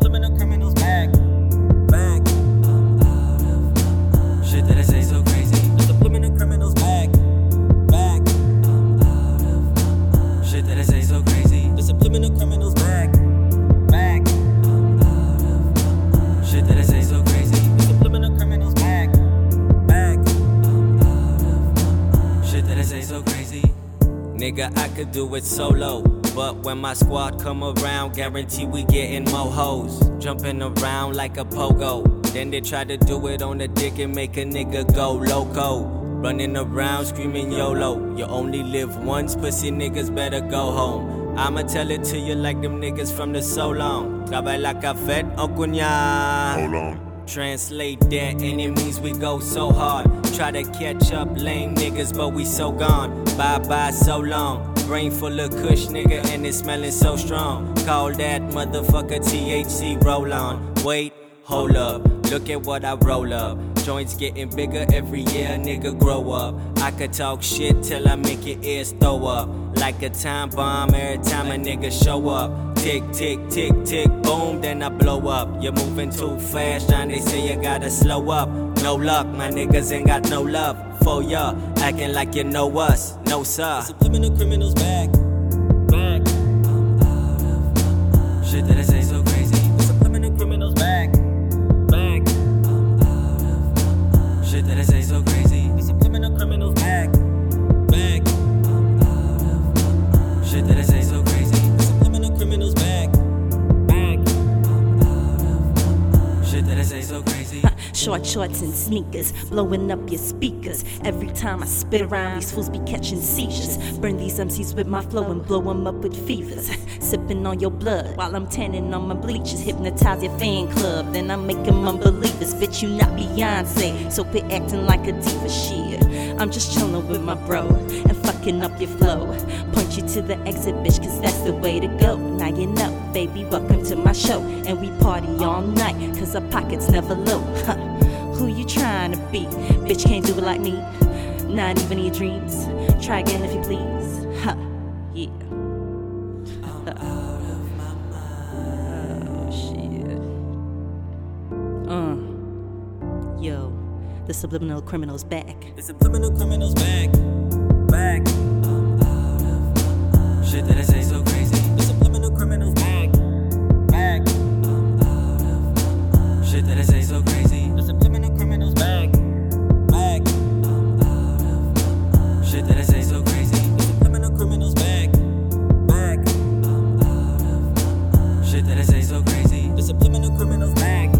subliminal criminals back. Back. I'm out of my mind. Shit that I say so crazy. The subliminal criminals back. Back. I'm out of my mind. Shit that I say so crazy. The subliminal criminals back. Back. I'm out of my mind. Shit that I say so crazy. The subliminal criminals back. Back. I'm out of my mind. Shit that I say so crazy. Nigga, I could do it solo. But when my squad come around, guarantee we getting more hoes. Jumping around like a pogo. Then they try to do it on the dick and make a nigga go loco. Running around screaming YOLO. You only live once, pussy niggas better go home. I'ma tell it to you like them niggas from the so long. Trabaja café o oh, cuña. Hold on. Translate that, enemies, we go so hard. Try to catch up, lame niggas, but we so gone. Bye bye, so long. Brain full of kush, nigga, and it's smelling so strong. Call that motherfucker THC roll on. Wait, hold up, look at what I roll up. Joints getting bigger every year, nigga, grow up. I could talk shit till I make your ears throw up. Like a time bomb every time a nigga show up. Tick, tick, tick, tick, boom, then I blow up. You're moving too fast, and they say you gotta slow up. No luck, my niggas ain't got no love for ya. Acting like you know us, no sir. Subliminal criminals back. Short shorts and sneakers, blowing up your speakers. Every time I spit around, these fools be catching seizures. Burn these MCs with my flow and blow them up with fevers. Sipping on your blood while I'm tanning on my bleachers. Hypnotize your fan club, then I make them unbelievers. Bitch, you not Beyonce, so quit acting like a diva shit. I'm just chillin' with my bro and fucking up your flow. Point you to the exit, bitch, cause that's the way to go. Now you know, baby, welcome to my show. And we party all night, cause our pockets never low. Huh. Who you trying to be? Bitch can't do it like me. Not even in your dreams. Try again if you please. Huh. Yeah. Oh shit. Uh. Yo, the subliminal criminal's back. The subliminal criminals back, back. Shit that I say so crazy. The subliminal criminals back, back. Shit that I say those bags.